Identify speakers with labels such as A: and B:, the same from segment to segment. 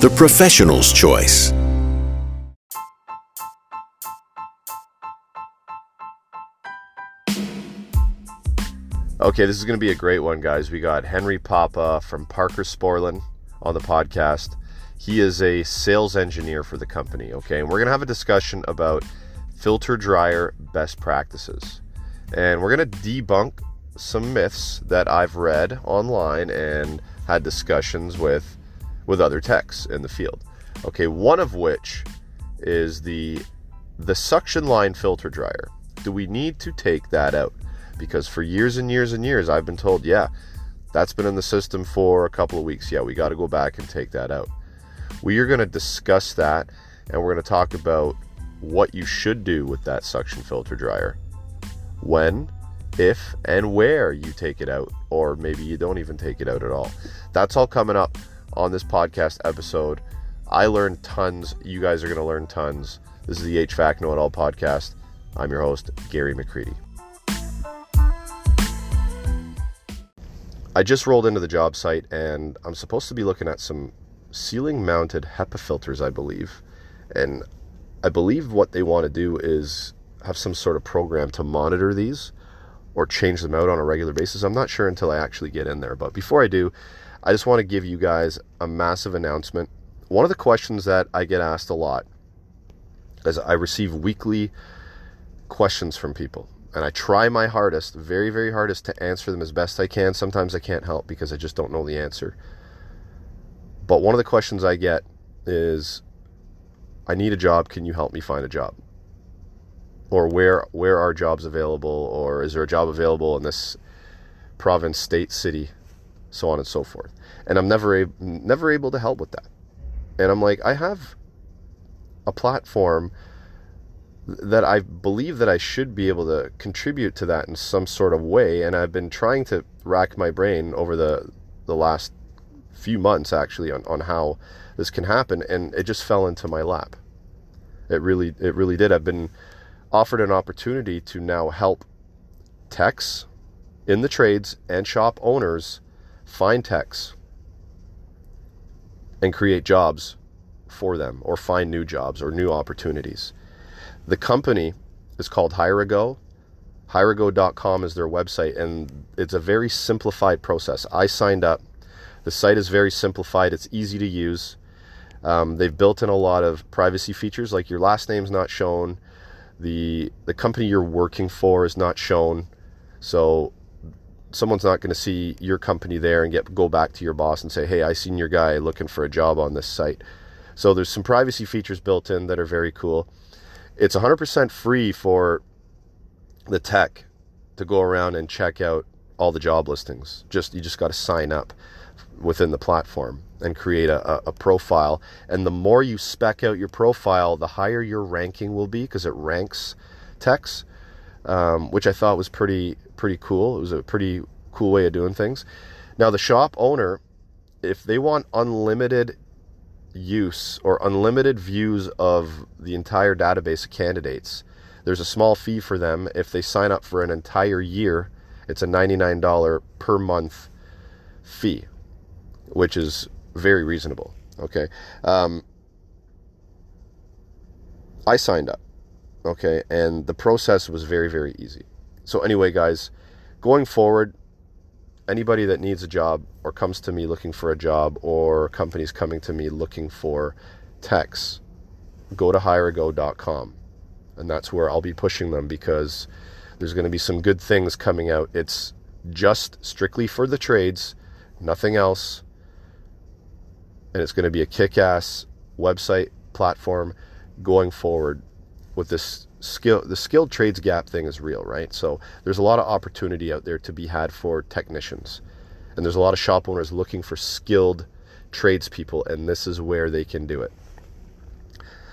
A: the professional's choice.
B: Okay, this is going to be a great one, guys. We got Henry Papa from Parker Sporlan on the podcast. He is a sales engineer for the company, okay? And we're going to have a discussion about filter dryer best practices. And we're going to debunk some myths that I've read online and had discussions with with other techs in the field. Okay, one of which is the the suction line filter dryer. Do we need to take that out? Because for years and years and years I've been told, yeah, that's been in the system for a couple of weeks. Yeah, we got to go back and take that out. We are going to discuss that and we're going to talk about what you should do with that suction filter dryer. When, if, and where you take it out, or maybe you don't even take it out at all. That's all coming up on this podcast episode. I learned tons. You guys are going to learn tons. This is the HVAC Know It All podcast. I'm your host, Gary McCreadie. I just rolled into the job site and I'm supposed to be looking at some ceiling mounted HEPA filters, I believe. And I believe what they want to do is have some sort of program to monitor these or change them out on a regular basis. I'm not sure until I actually get in there. But before I do, I just want to give you guys a massive announcement. One of the questions that I get asked a lot is I receive weekly questions from people. And I try my hardest, very, very hardest, to answer them as best I can. Sometimes I can't help because I just don't know the answer. But one of the questions I get is I need a job, can you help me find a job? Or where where are jobs available or is there a job available in this province, state, city, so on and so forth. And I'm never a- never able to help with that. And I'm like, I have a platform that I believe that I should be able to contribute to that in some sort of way and I've been trying to rack my brain over the the last few months actually on, on how this can happen and it just fell into my lap it really it really did i've been offered an opportunity to now help techs in the trades and shop owners find techs and create jobs for them or find new jobs or new opportunities the company is called HireAgo. HireAgo.com is their website, and it's a very simplified process. I signed up the site is very simplified, it's easy to use. Um, they've built in a lot of privacy features, like your last name's not shown, the the company you're working for is not shown, so someone's not going to see your company there and get go back to your boss and say, "Hey, I seen your guy looking for a job on this site." So there's some privacy features built in that are very cool. It's 100% free for the tech to go around and check out all the job listings. Just you just got to sign up within the platform and create a, a, profile. And the more you spec out your profile, the higher your ranking will be because it ranks techs, um, which I thought was pretty pretty cool. It was a pretty cool way of doing things. Now the shop owner, if they want unlimited use or unlimited views of the entire database of candidates, there's a small fee for them if they sign up for an entire year. It's a $99 per month fee which is very reasonable. Okay. Um, I signed up. Okay. And the process was very, very easy. So, anyway, guys, going forward, anybody that needs a job or comes to me looking for a job or companies coming to me looking for techs, go to hireago.com. And that's where I'll be pushing them because there's going to be some good things coming out. It's just strictly for the trades, nothing else and it's going to be a kick-ass website platform going forward with this skill the skilled trades gap thing is real right so there's a lot of opportunity out there to be had for technicians and there's a lot of shop owners looking for skilled tradespeople, and this is where they can do it.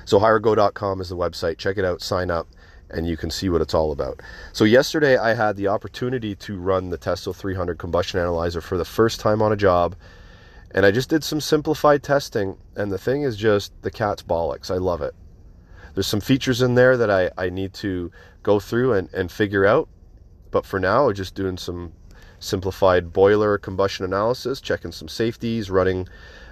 B: So hirego.com is the website. Check it out, sign up, and you can see what it's all about. So yesterday I had the opportunity to run the Testo 300 combustion analyzer for the first time on a job. And I just did some simplified testing, and the thing is just the cat's bollocks. I love it. There's some features in there that I, I need to go through and, and figure out. But for now, just doing some simplified boiler combustion analysis, checking some safeties, running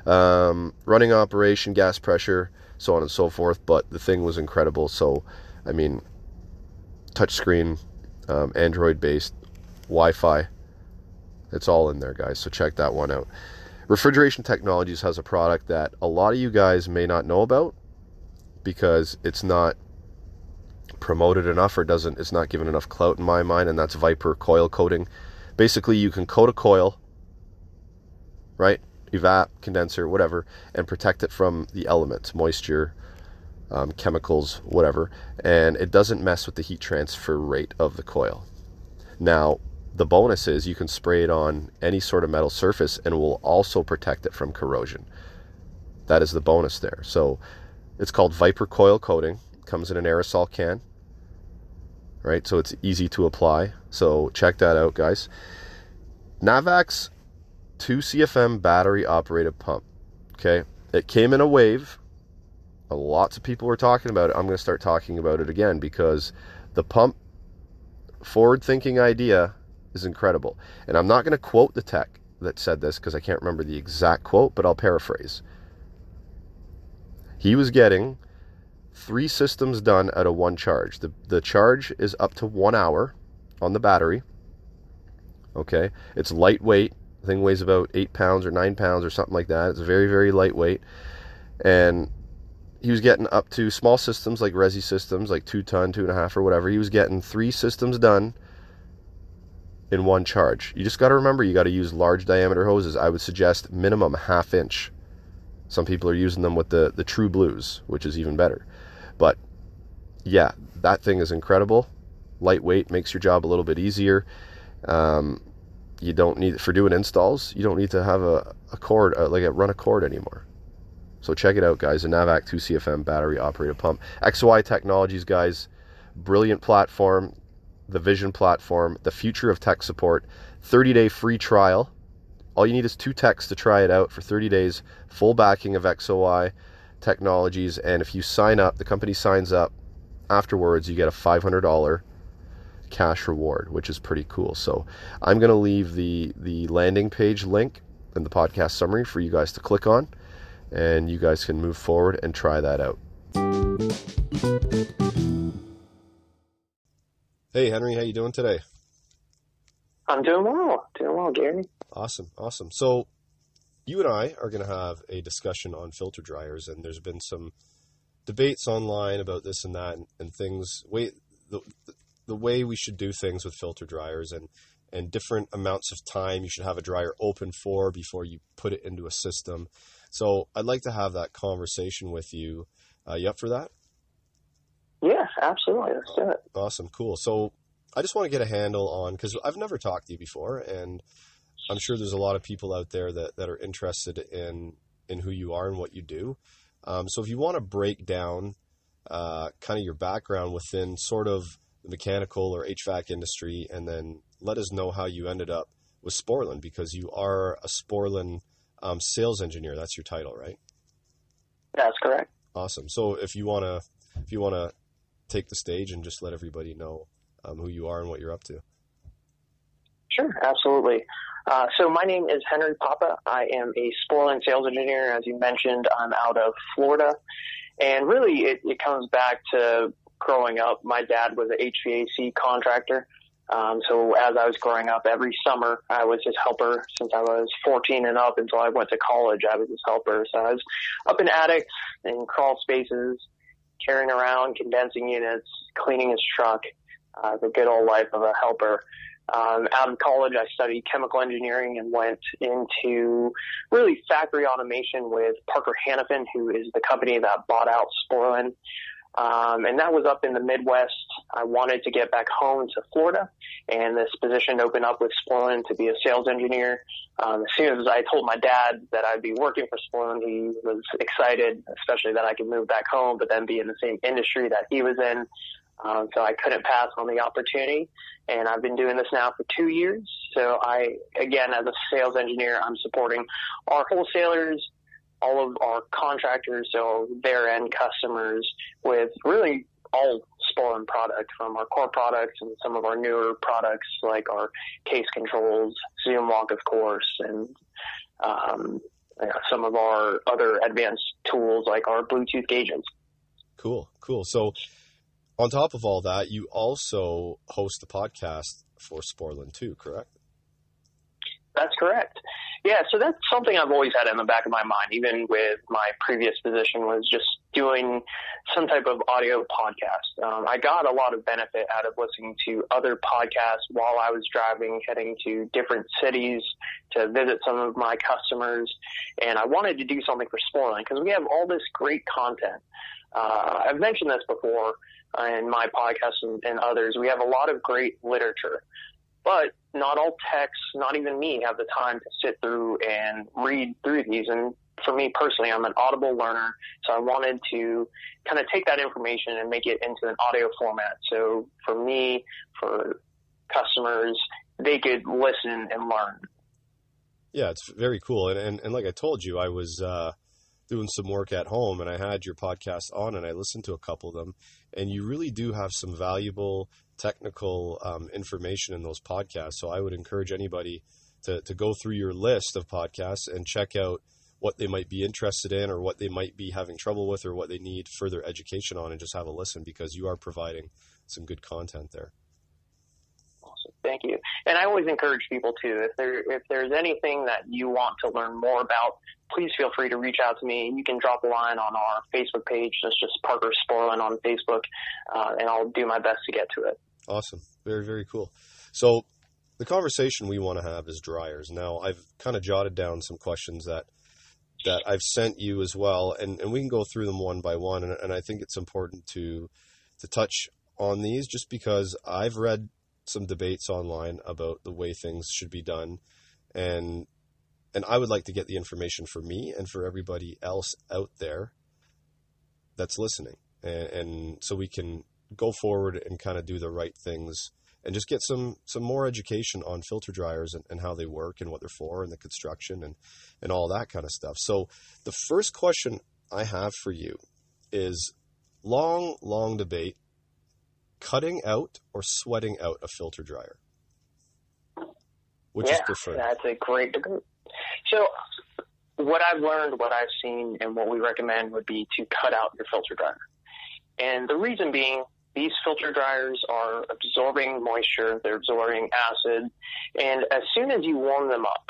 B: um, running operation, gas pressure, so on and so forth. But the thing was incredible. So, I mean, touchscreen, um, Android based, Wi Fi. It's all in there, guys. So check that one out. Refrigeration Technologies has a product that a lot of you guys may not know about because it's not promoted enough or doesn't it's not given enough clout in my mind and that's Viper coil coating. Basically, you can coat a coil, right? Evap, condenser, whatever, and protect it from the elements, moisture, um, chemicals, whatever, and it doesn't mess with the heat transfer rate of the coil. Now, the bonus is you can spray it on any sort of metal surface and will also protect it from corrosion. That is the bonus there. So it's called Viper Coil Coating. Comes in an aerosol can. Right? So it's easy to apply. So check that out, guys. Navax 2 CFM battery operated pump. Okay. It came in a wave lots of people were talking about it. I'm going to start talking about it again because the pump forward thinking idea is incredible. And I'm not going to quote the tech that said this because I can't remember the exact quote, but I'll paraphrase. He was getting three systems done out of one charge. The, the charge is up to one hour on the battery. Okay. It's lightweight. The thing weighs about eight pounds or nine pounds or something like that. It's very, very lightweight. And he was getting up to small systems like Resi systems, like two ton, two and a half, or whatever. He was getting three systems done in one charge. You just got to remember you got to use large diameter hoses. I would suggest minimum half inch. Some people are using them with the the True Blues, which is even better. But yeah, that thing is incredible. Lightweight makes your job a little bit easier. Um, you don't need for doing installs. You don't need to have a, a cord uh, like a run a cord anymore. So check it out, guys. The Navac 2CFM battery operated pump. XOI Technologies, guys. Brilliant platform. The Vision platform. The future of tech support. 30 day free trial. All you need is two techs to try it out for 30 days. Full backing of XOI Technologies. And if you sign up, the company signs up afterwards, you get a $500 cash reward, which is pretty cool. So I'm going to leave the, the landing page link in the podcast summary for you guys to click on and you guys can move forward and try that out. Hey Henry, how you doing today?
C: I'm doing well. Doing well, Gary.
B: Awesome, awesome. So you and I are going to have a discussion on filter dryers, and there's been some debates online about this and that, and, and things. Way the the way we should do things with filter dryers, and and different amounts of time you should have a dryer open for before you put it into a system. So I'd like to have that conversation with you. Uh, you up for that?
C: Yeah, absolutely. Let's do it.
B: Awesome, cool. So I just want to get a handle on because I've never talked to you before, and I'm sure there's a lot of people out there that, that are interested in in who you are and what you do. Um, so if you want to break down uh, kind of your background within sort of the mechanical or HVAC industry, and then let us know how you ended up with Sporlan because you are a Sporlan um, sales engineer. That's your title, right?
C: That's correct.
B: Awesome. So if you wanna if you wanna take the stage and just let everybody know um, who you are and what you're up to.
C: Sure, absolutely. Uh, so my name is Henry Papa. I am a Sporlan sales engineer. As you mentioned, I'm out of Florida. And really, it, it comes back to growing up. My dad was an HVAC contractor. Um, so as I was growing up, every summer I was his helper since I was 14 and up until I went to college. I was his helper. So I was up in attics and crawl spaces, carrying around condensing units, cleaning his truck, uh, the good old life of a helper. Um, out of college, I studied chemical engineering and went into really factory automation with Parker Hannifin, who is the company that bought out Sporlan. Um, and that was up in the Midwest. I wanted to get back home to Florida, and this position opened up with Sporlan to be a sales engineer. Um, as soon as I told my dad that I'd be working for Sporlan, he was excited, especially that I could move back home, but then be in the same industry that he was in. Um, so I couldn't pass on the opportunity, and I've been doing this now for two years. So I, again, as a sales engineer, I'm supporting our wholesalers, all of our contractors, so their end customers with really all Sporlan product from our core products and some of our newer products like our case controls, Zoom Lock, of course, and um, some of our other advanced tools like our Bluetooth gauges.
B: Cool, cool. So, on top of all that, you also host the podcast for Sporlan too, correct?
C: That's correct. Yeah, so that's something I've always had in the back of my mind, even with my previous position, was just doing some type of audio podcast. Um, I got a lot of benefit out of listening to other podcasts while I was driving, heading to different cities to visit some of my customers, and I wanted to do something for Sporlan because we have all this great content. Uh, I've mentioned this before in my podcast and, and others. We have a lot of great literature. But not all texts, not even me, have the time to sit through and read through these. And for me personally, I'm an audible learner, so I wanted to kind of take that information and make it into an audio format. So for me, for customers, they could listen and learn.
B: Yeah, it's very cool. And, and, and like I told you, I was uh, doing some work at home and I had your podcast on and I listened to a couple of them. And you really do have some valuable technical um, information in those podcasts. So I would encourage anybody to, to go through your list of podcasts and check out what they might be interested in or what they might be having trouble with or what they need further education on and just have a listen because you are providing some good content there.
C: Awesome. Thank you. And I always encourage people too, if there if there's anything that you want to learn more about, please feel free to reach out to me. You can drop a line on our Facebook page. That's just Parker Sporlan on Facebook, uh, and I'll do my best to get to it.
B: Awesome. Very, very cool. So the conversation we want to have is dryers. Now I've kind of jotted down some questions that that I've sent you as well, and, and we can go through them one by one. And, and I think it's important to to touch on these just because I've read some debates online about the way things should be done, and and I would like to get the information for me and for everybody else out there that's listening, and, and so we can go forward and kind of do the right things and just get some some more education on filter dryers and, and how they work and what they're for and the construction and and all that kind of stuff. So the first question I have for you is long, long debate cutting out or sweating out a filter dryer? Which
C: yeah,
B: is preferred?
C: That's a great debate. So what I've learned, what I've seen, and what we recommend would be to cut out your filter dryer. And the reason being these filter dryers are absorbing moisture, they're absorbing acid, and as soon as you warm them up,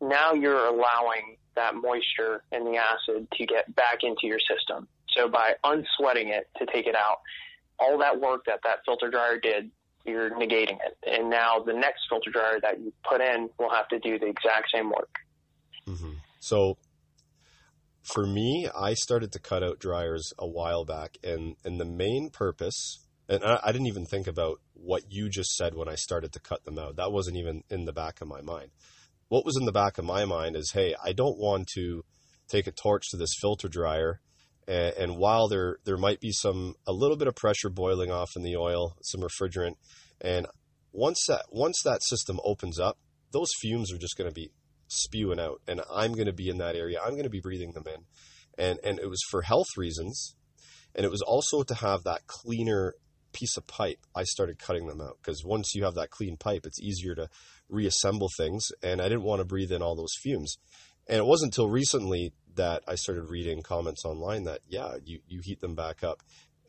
C: now you're allowing that moisture and the acid to get back into your system. So by unsweating it to take it out, all that work that that filter dryer did, you're negating it. And now the next filter dryer that you put in will have to do the exact same work.
B: Mm-hmm. So for me, I started to cut out dryers a while back, and and the main purpose, and I, I, didn't even think about what you just said when I started to cut them out. That wasn't even in the back of my mind. What was in the back of my mind is, hey, I don't want to take a torch to this filter dryer, and, and while there there might be some a little bit of pressure boiling off in the oil, some refrigerant, and once that once that system opens up, those fumes are just going to be spewing out and I'm going to be in that area. I'm going to be breathing them in. And and it was for health reasons and it was also to have that cleaner piece of pipe. I started cutting them out because once you have that clean pipe, it's easier to reassemble things and I didn't want to breathe in all those fumes. And it wasn't until recently that I started reading comments online that yeah, you you heat them back up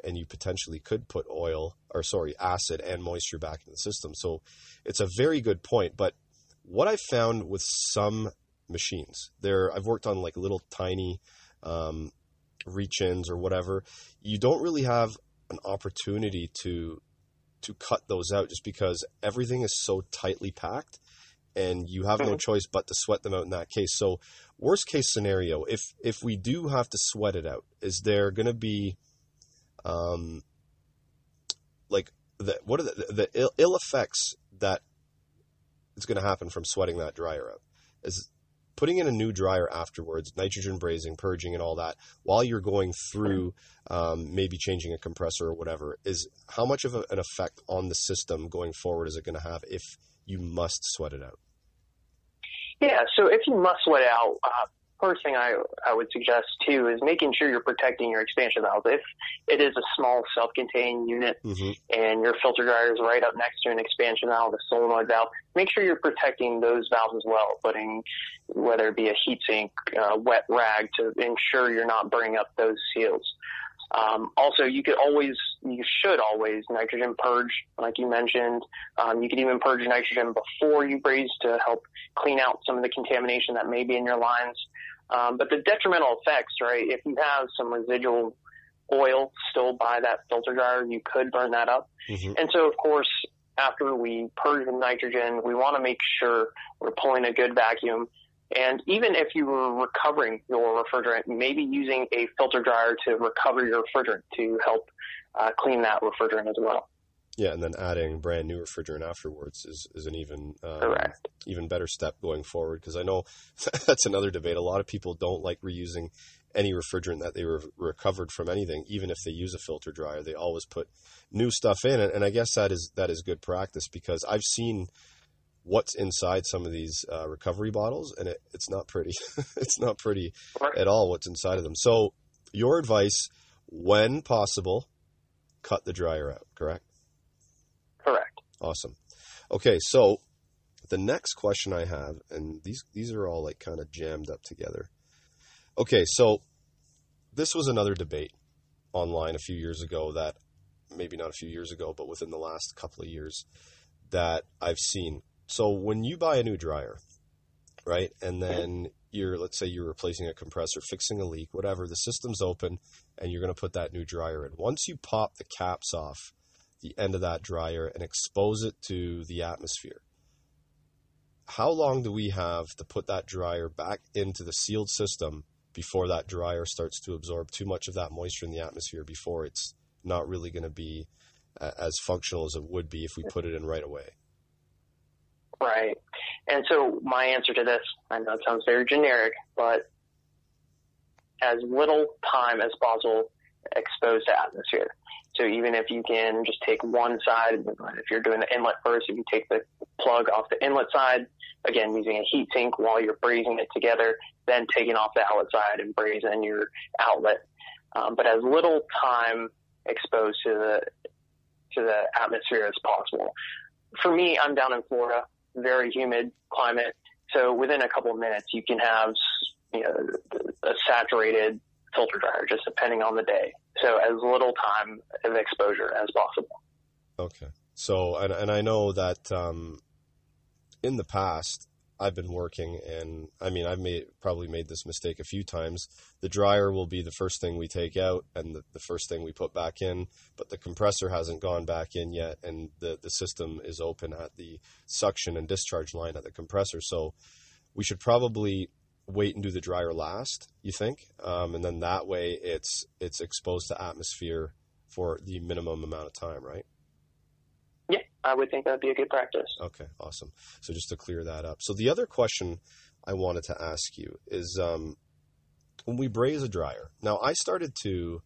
B: and you potentially could put oil or sorry, acid and moisture back in the system. So it's a very good point, but what I found with some machines, there I've worked on like little tiny um, reach-ins or whatever. You don't really have an opportunity to to cut those out just because everything is so tightly packed and you have no mm-hmm. choice but to sweat them out in that case. So worst case scenario, if if we do have to sweat it out, is there going to be um, like the what are the, the ill, Ill effects that is going to happen from sweating that dryer out? Is putting in a new dryer afterwards, nitrogen brazing, purging, and all that, while you're going through um, maybe changing a compressor or whatever, is how much of a, an effect on the system going forward is it going to have if you must sweat it out?
C: Yeah, so if you must sweat out, uh, first thing I, I would suggest too is making sure you're protecting your expansion valve. If it is a small self-contained unit mm-hmm. and your filter dryer is right up next to an expansion valve, a solenoid valve, make sure you're protecting those valves as well, putting whether it be a heatsink, uh, wet rag to ensure you're not burning up those seals. Um, also, you could always, you should always nitrogen purge, like you mentioned. Um, you could even purge nitrogen before you braze to help clean out some of the contamination that may be in your lines. Um, but the detrimental effects, right? If you have some residual oil still by that filter dryer, you could burn that up. Mm-hmm. And so, of course, after we purge the nitrogen, we want to make sure we're pulling a good vacuum and even if you were recovering your refrigerant, maybe using a filter dryer to recover your refrigerant to help uh, clean that refrigerant as well.
B: Yeah, and then adding brand new refrigerant afterwards is, is an even um, even better step going forward because I know that's another debate. A lot of people don't like reusing any refrigerant that they re- recovered from anything, even if they use a filter dryer. They always put new stuff in, and I guess that is that is good practice because I've seen what's inside some of these uh, recovery bottles, and it, it's not pretty. it's not pretty at all what's inside of them. So, your advice, when possible, cut the dryer out. Correct.
C: Correct.
B: Awesome. Okay, so the next question I have, and these these are all like kind of jammed up together. Okay, so this was another debate online a few years ago that maybe not a few years ago, but within the last couple of years that I've seen so when you buy a new dryer, right, and then you're let's say you're replacing a compressor, fixing a leak, whatever, the system's open, and you're going to put that new dryer in. Once you pop the caps off the end of that dryer and expose it to the atmosphere, how long do we have to put that dryer back into the sealed system before that dryer starts to absorb too much of that moisture in the atmosphere before it's not really going to be as functional as it would be if we put it in right away?
C: Right. And so my answer to this, I know it sounds very generic, but as little time as possible exposed to atmosphere. So even if you can just take one side, if you're doing the inlet first, if you take the plug off the inlet side, again, using a heat sink while you're brazing it together, then taking off the outlet side and brazing your outlet. Um, but as little time exposed to the, to the atmosphere as possible. For me, I'm down in Florida very humid climate. So within a couple of minutes, you can have you know a saturated filter dryer, just depending on the day. So as little time of exposure as possible.
B: Okay. So and and I know that um, in the past I've been working, and I mean, I've made probably made this mistake a few times. The dryer will be the first thing we take out and the, the first thing we put back in, but the compressor hasn't gone back in yet, and the, the system is open at the suction and discharge line at the compressor. So we should probably wait and do the dryer last. You think, um, and then that way it's it's exposed to atmosphere for the minimum amount of time, right?
C: I would think that'd be a good practice.
B: Okay, awesome. So just to clear that up. So the other question I wanted to ask you is um, when we braze a dryer. Now I started to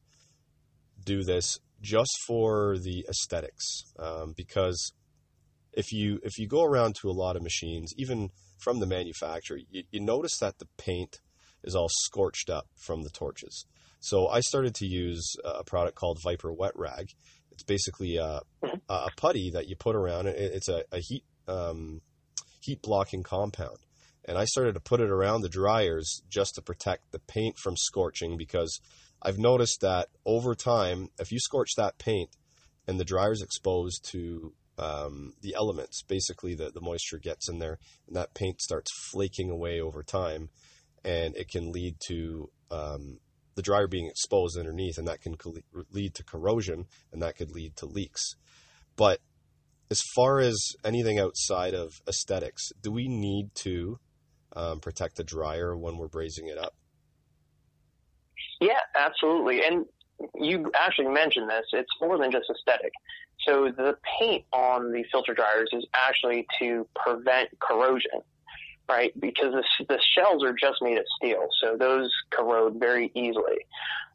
B: do this just for the aesthetics um, because if you if you go around to a lot of machines, even from the manufacturer, you, you notice that the paint is all scorched up from the torches. So I started to use a product called Viper Wet Rag, it's basically a, a putty that you put around. It's a, a heat um, heat blocking compound, and I started to put it around the dryers just to protect the paint from scorching because I've noticed that over time, if you scorch that paint and the dryer's exposed to um, the elements, basically the, the moisture gets in there and that paint starts flaking away over time, and it can lead to um, the dryer being exposed underneath, and that can lead to corrosion, and that could lead to leaks. But as far as anything outside of aesthetics, do we need to um, protect the dryer when we're brazing it up?
C: Yeah, absolutely. And you actually mentioned this. It's more than just aesthetic. So the paint on the filter dryers is actually to prevent corrosion, right? Because the, the shells are just made of steel, so those corrode very easily.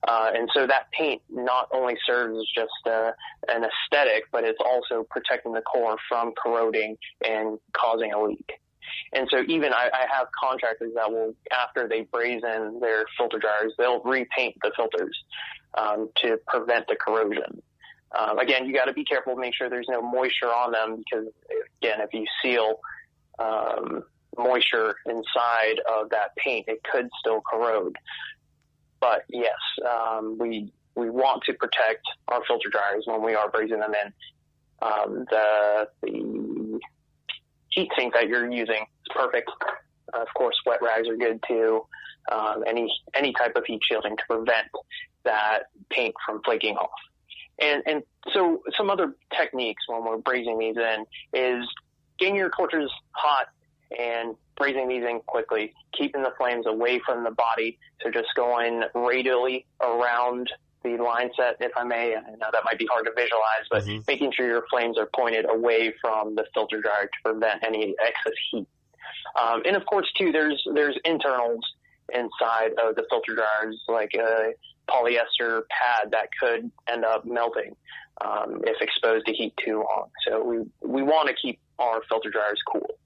C: Uh, and so that paint not only serves as just uh, an aesthetic, but it's also protecting the core from corroding and causing a leak. And so even I, I have contractors that will, after they brazen their filter dryers, they'll repaint the filters um, to prevent the corrosion. Um, again, you got to be careful, to make sure there's no moisture on them because again, if you seal um, moisture inside of that paint, it could still corrode. But yes, um, we we want to protect our filter dryers when we are brazing them in. Um, the the heat sink that you're using is perfect. Uh, of course, wet rags are good too. Um, any any type of heat shielding to prevent that paint from flaking off. And and so some other techniques when we're brazing these in is getting your torches hot and brazing these in quickly, keeping the flames away from the body. So just going radially around the line set, if I may. I know that might be hard to visualize, but mm-hmm. making sure your flames are pointed away from the filter dryer to prevent any excess heat. Um, and of course, too, there's there's internals inside of the filter dryers, like a polyester pad that could end up melting um, if exposed to heat too long. So we we want to keep our filter dryers cool.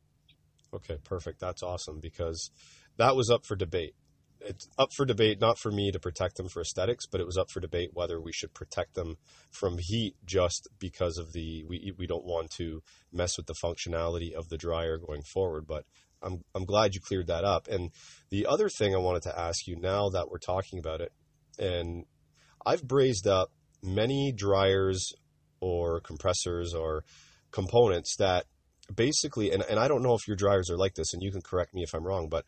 B: Okay, perfect. That's awesome because that was up for debate it's up for debate, not for me to protect them for aesthetics, but it was up for debate whether we should protect them from heat just because of the we we don't want to mess with the functionality of the dryer going forward. But I'm I'm glad you cleared that up. And the other thing I wanted to ask you now that we're talking about it, and I've brazed up many dryers or compressors or components that basically and, and I don't know if your dryers are like this and you can correct me if I'm wrong, but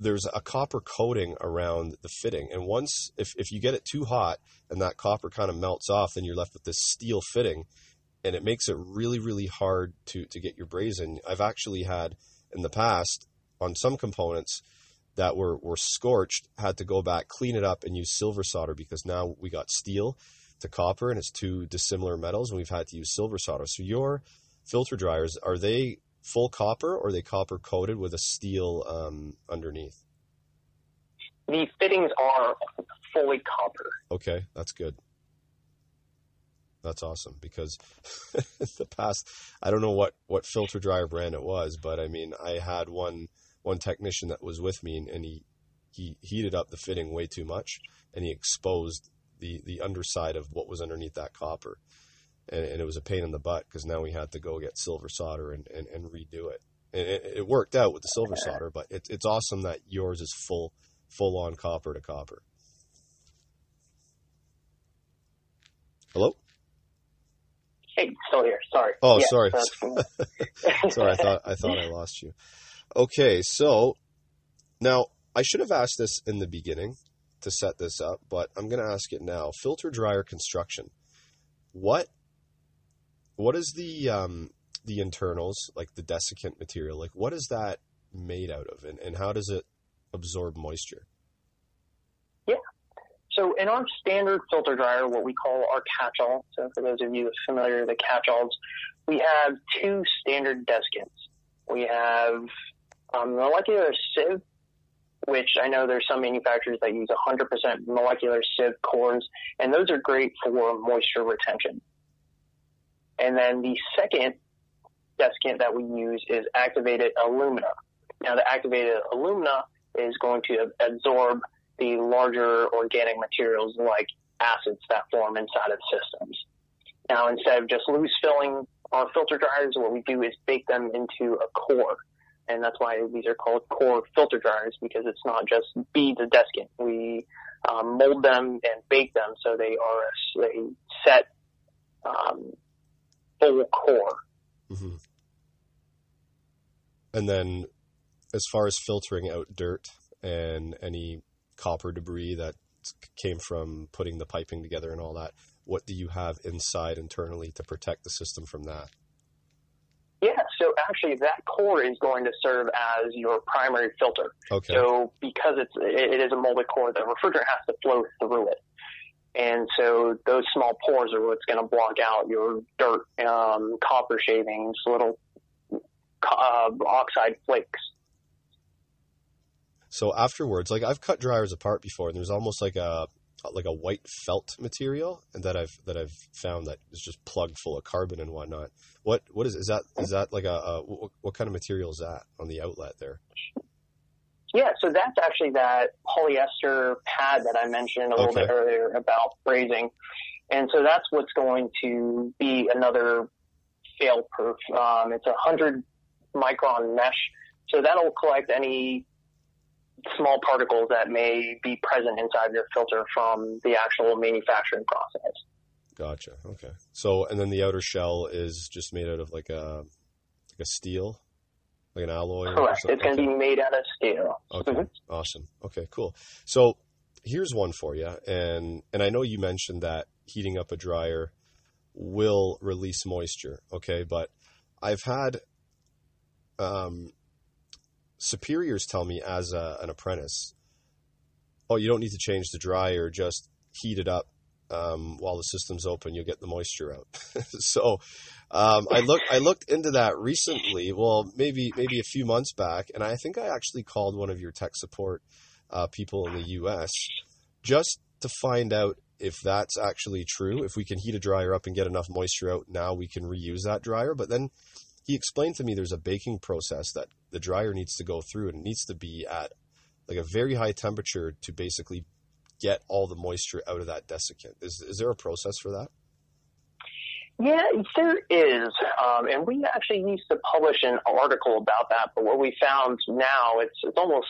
B: there's a copper coating around the fitting. And once, if, if you get it too hot and that copper kind of melts off, then you're left with this steel fitting and it makes it really, really hard to, to get your brazen. I've actually had in the past on some components that were, were scorched, had to go back, clean it up and use silver solder because now we got steel to copper and it's two dissimilar metals and we've had to use silver solder. So your filter dryers, are they full copper or are they copper coated with a steel um, underneath?
C: The fittings are fully copper.
B: Okay, that's good. That's awesome because in the past, I don't know what, what filter dryer brand it was, but I mean, I had one one technician that was with me and, and he he heated up the fitting way too much and he exposed the the underside of what was underneath that copper and, and it was a pain in the butt because now we had to go get silver solder and, and, and redo it. And it, it, worked out with the silver solder, but it, it's awesome that yours is full full on copper to copper. Hello.
C: Hey, still here. Sorry.
B: Oh, yes, sorry. sorry, I thought I thought I lost you. Okay, so now I should have asked this in the beginning to set this up, but I'm going to ask it now. Filter dryer construction. What what is the um, the internals, like the desiccant material? Like, what is that made out of, and, and how does it absorb moisture?
C: Yeah. So in our standard filter dryer, what we call our catch-all. So for those of you familiar with the catch-alls, we have two standard desiccants. We have um, molecular sieve, which I know there's some manufacturers that use 100% molecular sieve cores, and those are great for moisture retention. And then the second desiccant that we use is activated alumina. Now the activated alumina is going to absorb the larger organic materials like acids that form inside of systems. Now instead of just loose filling our filter dryers, what we do is bake them into a core. And that's why these are called core filter dryers because it's not just beads of desiccant. We um, mold them and bake them so they are a set um, full core. Mm-hmm.
B: And then, as far as filtering out dirt and any copper debris that came from putting the piping together and all that, what do you have inside internally to protect the system from that?
C: Yeah, so actually that core is going to serve as your primary filter.
B: Okay.
C: So because it's it is a molded core, the refrigerant has to flow through it. And so those small pores are what's going to block out your dirt, um, copper shavings, little uh, oxide flakes.
B: So afterwards, like I've cut dryers apart before, and there's almost like a like a white felt material, that I've that I've found that is just plugged full of carbon and whatnot. What what is is that? Is that like a, a what kind of material is that on the outlet there?
C: Yeah, so that's actually that polyester pad that I mentioned a little
B: Okay.
C: bit earlier about brazing. And so that's what's going to be another fail proof. Um, it's a hundred micron mesh. So that'll collect any small particles that may be present inside your filter from the actual manufacturing process.
B: Gotcha. Okay. So and then the outer shell is just made out of like a like a steel, like an alloy.
C: Correct. It's going to
B: Okay.
C: be made out of steel.
B: Okay,
C: Mhm.
B: awesome. Okay, cool. So here's one for you, and and I know you mentioned that heating up a dryer will release moisture. Okay, but I've had um, superiors tell me as a, an apprentice, oh, you don't need to change the dryer, just heat it up. Um, while the system's open, you'll get the moisture out. so, um, I looked I looked into that recently. Well, maybe maybe a few months back, and I think I actually called one of your tech support uh, people in the U.S. just to find out if that's actually true. If we can heat a dryer up and get enough moisture out, now we can reuse that dryer. But then he explained to me there's a baking process that the dryer needs to go through, and it needs to be at like a very high temperature to basically get all the moisture out of that desiccant. Is is there a process for that?
C: Yeah, there is. Um, and we actually used to publish an article about that, but what we found now, it's, it's almost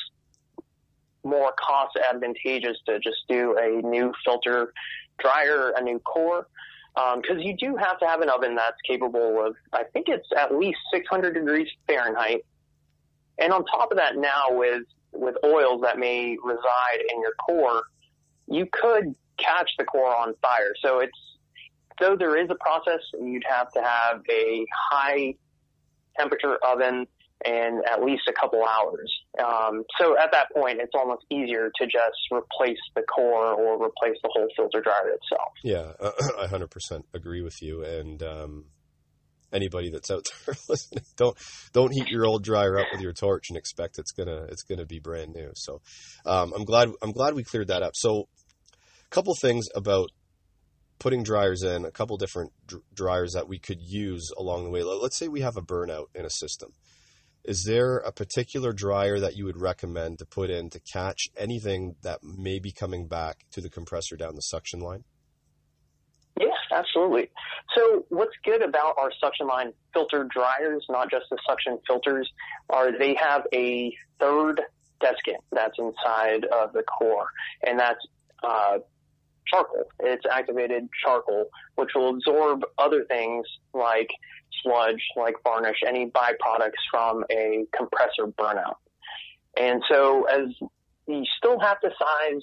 C: more cost advantageous to just do a new filter dryer, a new core. Because you do have to have an oven that's capable of, I think it's at least 600 degrees Fahrenheit. And on top of that, now with with oils that may reside in your core, you could catch the core on fire. So it's though there is a process, you'd have to have a high temperature oven and at least a couple hours. Um, so at that point, it's almost easier to just replace the core or replace the whole filter dryer itself.
B: Yeah, I 100% agree with you. And um, anybody that's out there listening, don't don't heat your old dryer up with your torch and expect it's gonna it's gonna be brand new. So um, I'm glad I'm glad we cleared that up. So a couple things about putting dryers in, a couple different dr- dryers that we could use along the way. Let- Let's say we have a burnout in a system. Is there a particular dryer that you would recommend to put in to catch anything that may be coming back to the compressor down the suction line?
C: Absolutely. So what's good about our suction line filter dryers, not just the suction filters, are they have a third desiccant that's inside of the core, and that's uh, charcoal. It's activated charcoal, which will absorb other things like sludge, like varnish, any byproducts from a compressor burnout. And so as you still have to size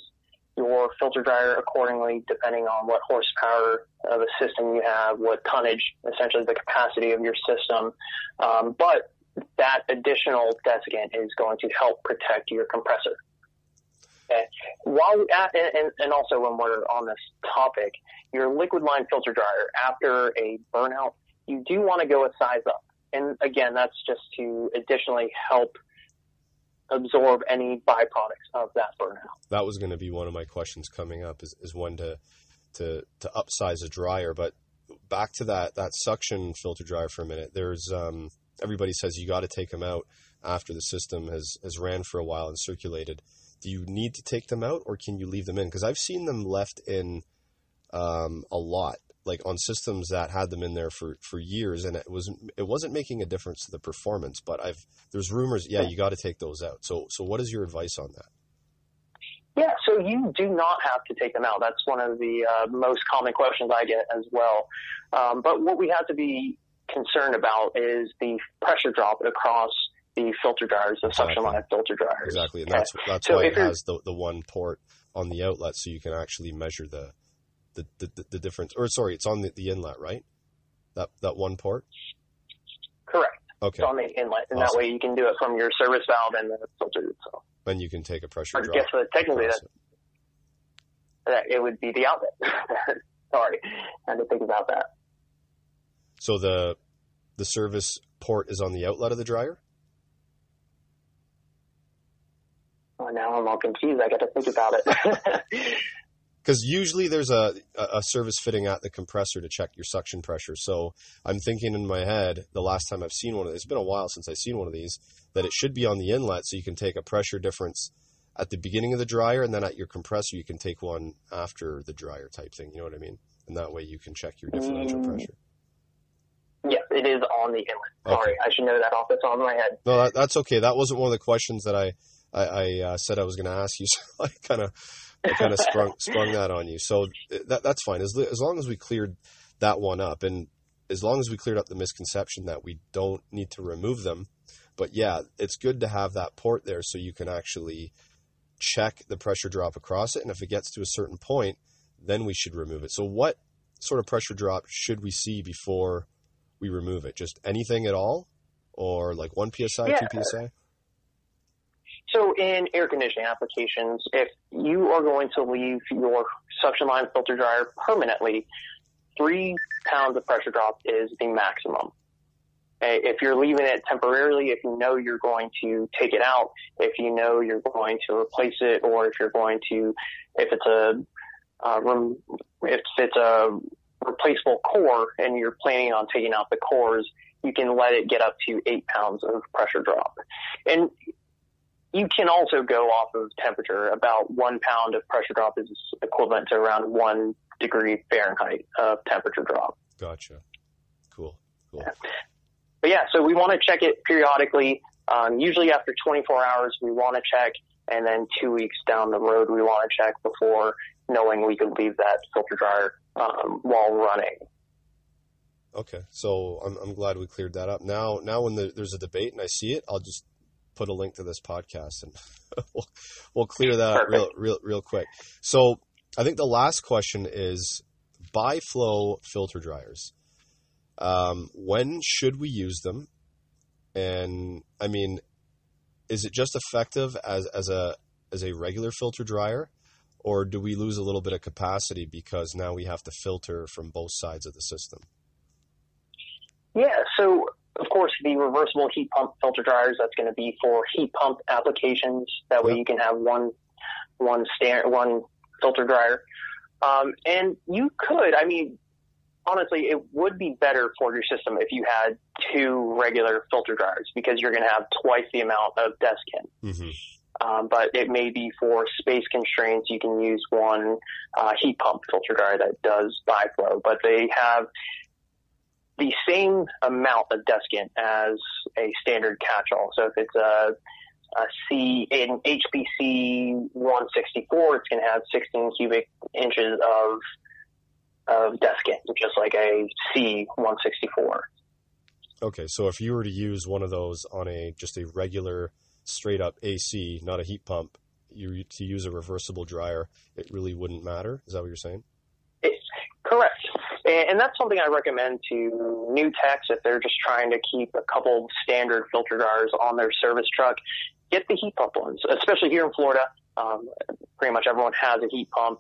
C: your filter dryer accordingly, depending on what horsepower of a system you have, what tonnage, essentially the capacity of your system. Um, but that additional desiccant is going to help protect your compressor. Okay. While at, and, and also when we're on this topic, your liquid line filter dryer after a burnout, you do want to go a size up. And again, that's just to additionally help absorb any byproducts of that burnout.
B: that was going to be one of my questions coming up is, is when to to to upsize a dryer but back to that that suction filter dryer for a minute. There's um, everybody says you got to take them out after the system has has ran for a while and circulated. Do you need to take them out or can you leave them in? Because i've seen them left in um, a lot like on systems that had them in there for, for years and it was it wasn't making a difference to the performance but i've there's rumors yeah you got to take those out so so what is your advice on that
C: Yeah, so you do not have to take them out. That's one of the uh, most common questions I get as well. Um, but what we have to be concerned about is the pressure drop across the filter dryers, the suction line filter dryers.
B: Exactly, and
C: Okay.
B: that's that's
C: So
B: why it has the, the one port on the outlet, so you can actually measure the the, the, the difference. Or sorry, it's on the, the inlet, right? That that one port.
C: Correct.
B: Okay,
C: It's on the inlet, and
B: Awesome.
C: that way you can do it from your service valve and the filter itself.
B: then you can take a pressure
C: I guess that technically that,
B: it.
C: that it would be the outlet. Sorry, I had to think about that.
B: So the the service port is on the outlet of the dryer.
C: Oh, now I'm all confused. I got to think about it.
B: Because usually there's a, a service fitting at the compressor to check your suction pressure. So I'm thinking in my head, the last time I've seen one of these, it's been a while since I've seen one of these, that it should be on the inlet so you can take a pressure difference at the beginning of the dryer and then at your compressor you can take one after the dryer type thing. You know what I mean? And that way you can check your differential mm. pressure.
C: Yes, it is on the inlet. Sorry, okay. I should know that off the top of my head.
B: No, that, that's okay. That wasn't one of the questions that I I, I uh, said I was going to ask you, so I kind of kind of sprung sprung that on you. So eh, that that's fine as as long as we cleared that one up, and as long as we cleared up the misconception that we don't need to remove them. But yeah, it's good to have that port there so you can actually check the pressure drop across it, and if it gets to a certain point, then we should remove it. So what sort of pressure drop should we see before we remove it? Just anything at all, or like one psi, yeah. two psi?
C: So in air conditioning applications, if you are going to leave your suction line filter dryer permanently, three pounds of pressure drop is the maximum. If you're leaving it temporarily, if you know you're going to take it out, if you know you're going to replace it, or if you're going to, if it's a, uh, if it's a replaceable core and you're planning on taking out the cores, you can let it get up to eight pounds of pressure drop. And you can also go off of temperature. About one pound of pressure drop is equivalent to around one degree Fahrenheit of temperature drop.
B: Gotcha. Cool. Cool.
C: Yeah. But yeah, so we want to check it periodically. Um, usually after 24 hours, we want to check, and then two weeks down the road, we want to check before knowing we can leave that filter dryer um, while running.
B: Okay, so I'm, I'm glad we cleared that up. Now, now when the, there's a debate and I see it, I'll just put a link to this podcast and we'll, we'll clear that real, real, real quick. So I think the last question is Bi-Flow filter dryers. Um, when should we use them? And I mean, is it just effective as, as a, as a regular filter dryer? Or do we lose a little bit of capacity because now we have to filter from both sides of the system?
C: Yeah, so of course, the reversible heat pump filter dryers, that's going to be for heat pump applications. That way you can have one, one stand, one filter dryer. Um, and you could, I mean, honestly, it would be better for your system if you had two regular filter dryers because you're going to have twice the amount of desiccant. Mm-hmm. Um, but it may be for space constraints. You can use one uh, heat pump filter dryer that does Bi-Flow, but they have the same amount of desiccant as a standard catch-all. So if it's a, a C in HPC 164, it's going to have 16 cubic inches of of desiccant, just like a C 164.
B: Okay, so if you were to use one of those on a just a regular straight up AC, not a heat pump, you to use a reversible dryer, it really wouldn't matter. Is that what you're saying?
C: It's correct. And that's something I recommend to new techs if they're just trying to keep a couple standard filter dryers on their service truck. Get the heat pump ones, especially here in Florida. Um, pretty much everyone has a heat pump,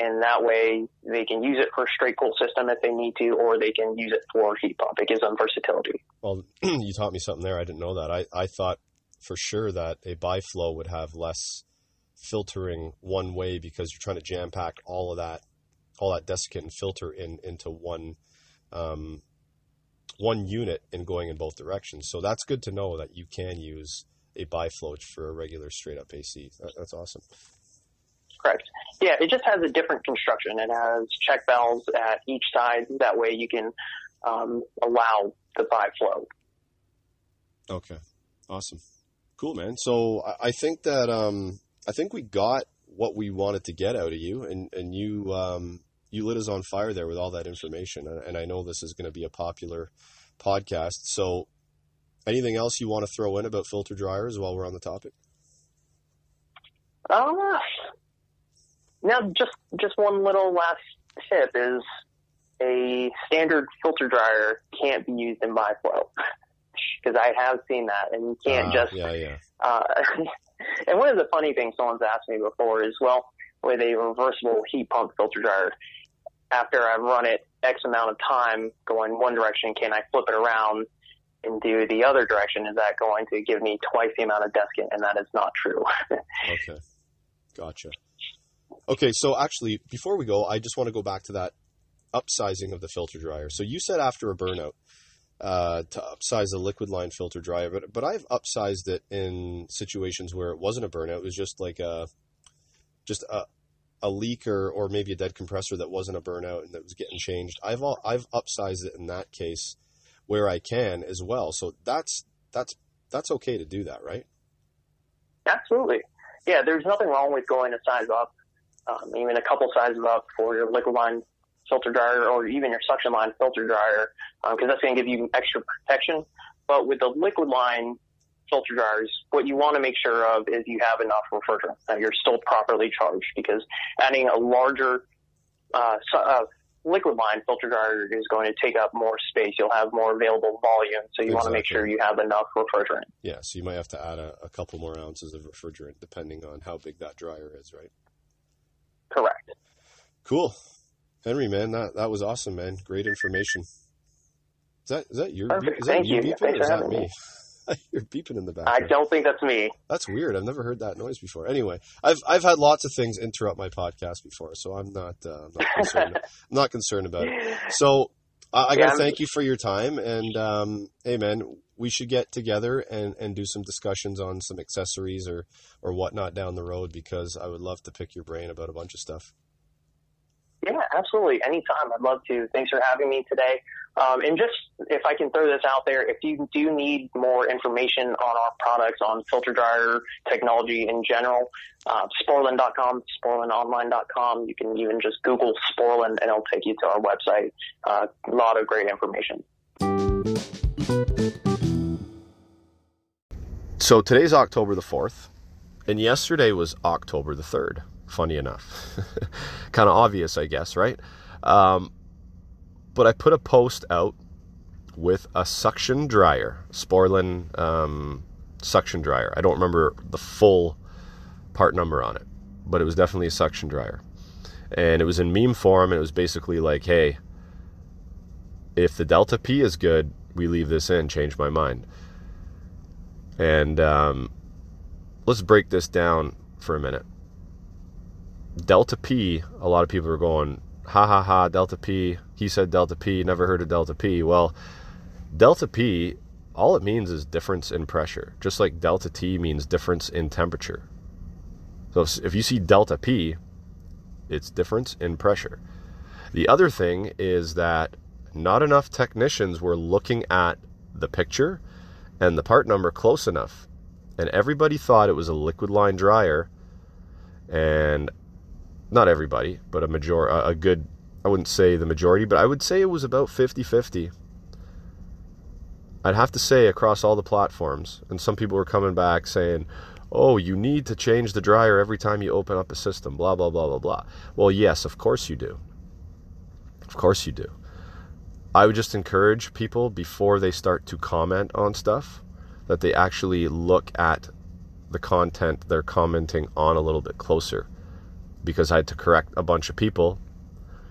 C: and that way they can use it for a straight cool system if they need to, or they can use it for heat pump. It gives them versatility.
B: Well, you taught me something there. I didn't know that. I, I thought for sure that a Bi-Flow would have less filtering one way because you're trying to jam pack all of that all that desiccant and filter in into one um, one unit and going in both directions. So that's good to know that you can use a Bi-Flow for a regular straight up AC. That, that's awesome.
C: Correct. Yeah, it just has a different construction. It has check valves at each side. That way you can um, allow the Bi-Flow.
B: Okay. Awesome. Cool, man. So I think that um, I think we got what we wanted to get out of you, and and you um, you lit us on fire there with all that information. And I know this is going to be a popular podcast. So, anything else you want to throw in about filter dryers while we're on the topic?
C: Uh, now, just just one little last tip is a standard filter dryer can't be used in Bi-Flow because I have seen that, and you can't uh, just.
B: Yeah, yeah.
C: Uh, and one of the funny things someone's asked me before is, well, with a reversible heat pump filter dryer. After I've run it X amount of time going one direction, can I flip it around and do the other direction? Is that going to give me twice the amount of desiccant? And that is not true.
B: okay. Gotcha. Okay, so actually, before we go, I just want to go back to that upsizing of the filter dryer. So you said after a burnout uh, to upsize the liquid line filter dryer, but but I've upsized it in situations where it wasn't a burnout. It was just like a just a a leak or, or maybe a dead compressor that wasn't a burnout and that was getting changed. I've all, I've upsized it in that case where I can as well. So that's that's that's okay to do that, right?
C: Absolutely. Yeah, there's nothing wrong with going a size up, um, even a couple sizes up for your liquid line filter dryer or even your suction line filter dryer, because um, that's going to give you extra protection. But with the liquid line filter dryers, what you want to make sure of is you have enough refrigerant, that you're still properly charged, because adding a larger uh, uh, liquid line filter dryer is going to take up more space. You'll have more available volume, so you exactly. want to make sure you have enough refrigerant.
B: Yeah, so you might have to add a, a couple more ounces of refrigerant depending on how big that dryer is, right?
C: Correct.
B: Cool. Henry, man, that, that was awesome, man. Great information. Is that is that your
C: Perfect.
B: is that you,
C: you
B: beeping or is that
C: me?
B: me? You're beeping in the background.
C: I don't think that's me.
B: That's weird. I've never heard that noise before. Anyway, I've I've had lots of things interrupt my podcast before, so I'm not uh, I'm not concerned. I'm not concerned about it. So uh, I got to yeah, thank you for your time, and um, hey, man, we should get together and, and do some discussions on some accessories or or whatnot down the road because I would love to pick your brain about a bunch of stuff.
C: Yeah, absolutely. Anytime. I'd love to. Thanks for having me today. Um, and just if I can throw this out there, if you do need more information on our products, on filter dryer technology in general, uh, sporlanonline.com. You can even just Google Sporlan and it'll take you to our website. Uh, a lot of great information.
B: So today's October the 4th, and yesterday was October the 3rd funny enough. kind of obvious, I guess, right? Um, but I put a post out with a suction dryer, Sporlan um, suction dryer. I don't remember the full part number on it, but it was definitely a suction dryer. And it was in meme form, and it was basically like, hey, if the Delta P is good, we leave this in, change my mind. And um, let's break this down for a minute. Delta P, a lot of people are going, ha ha ha, Delta P. He said Delta P, never heard of Delta P. Well, Delta P, all it means is difference in pressure, just like Delta T means difference in temperature. So if you see Delta P, it's difference in pressure. The other thing is that not enough technicians were looking at the picture and the part number close enough. And everybody thought it was a liquid line dryer. And not everybody, but a major a good I wouldn't say the majority, but I would say it was about 50-50. I'd have to say across all the platforms. And some people were coming back saying, "Oh, you need to change the dryer every time you open up a system, blah blah blah blah blah." Well, yes, of course you do. Of course you do. I would just encourage people before they start to comment on stuff that they actually look at the content they're commenting on a little bit closer because I had to correct a bunch of people,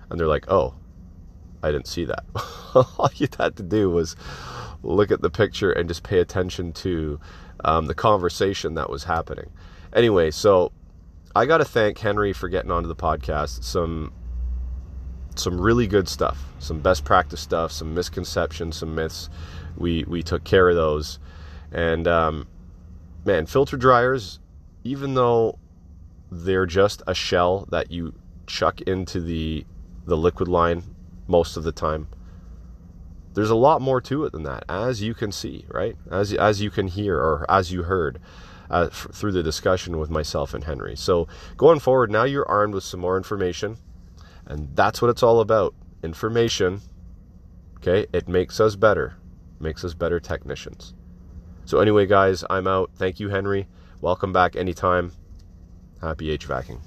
B: and they're like, "Oh, I didn't see that." All you had to do was look at the picture and just pay attention to um, the conversation that was happening. Anyway, so I got to thank Henry for getting onto the podcast. Some some really good stuff, some best practice stuff, some misconceptions, some myths. We we took care of those, and um, man, filter dryers. Even though they're just a shell that you chuck into the the liquid line most of the time. There's a lot more to it than that, as you can see, right? As as you can hear or as you heard uh, f- through the discussion with myself and Henry. So going forward, now you're armed with some more information, and that's what it's all about. Information. Okay, it makes us better, makes us better technicians. So anyway, guys, I'm out. Thank you, Henry. Welcome back anytime. Happy HVACing.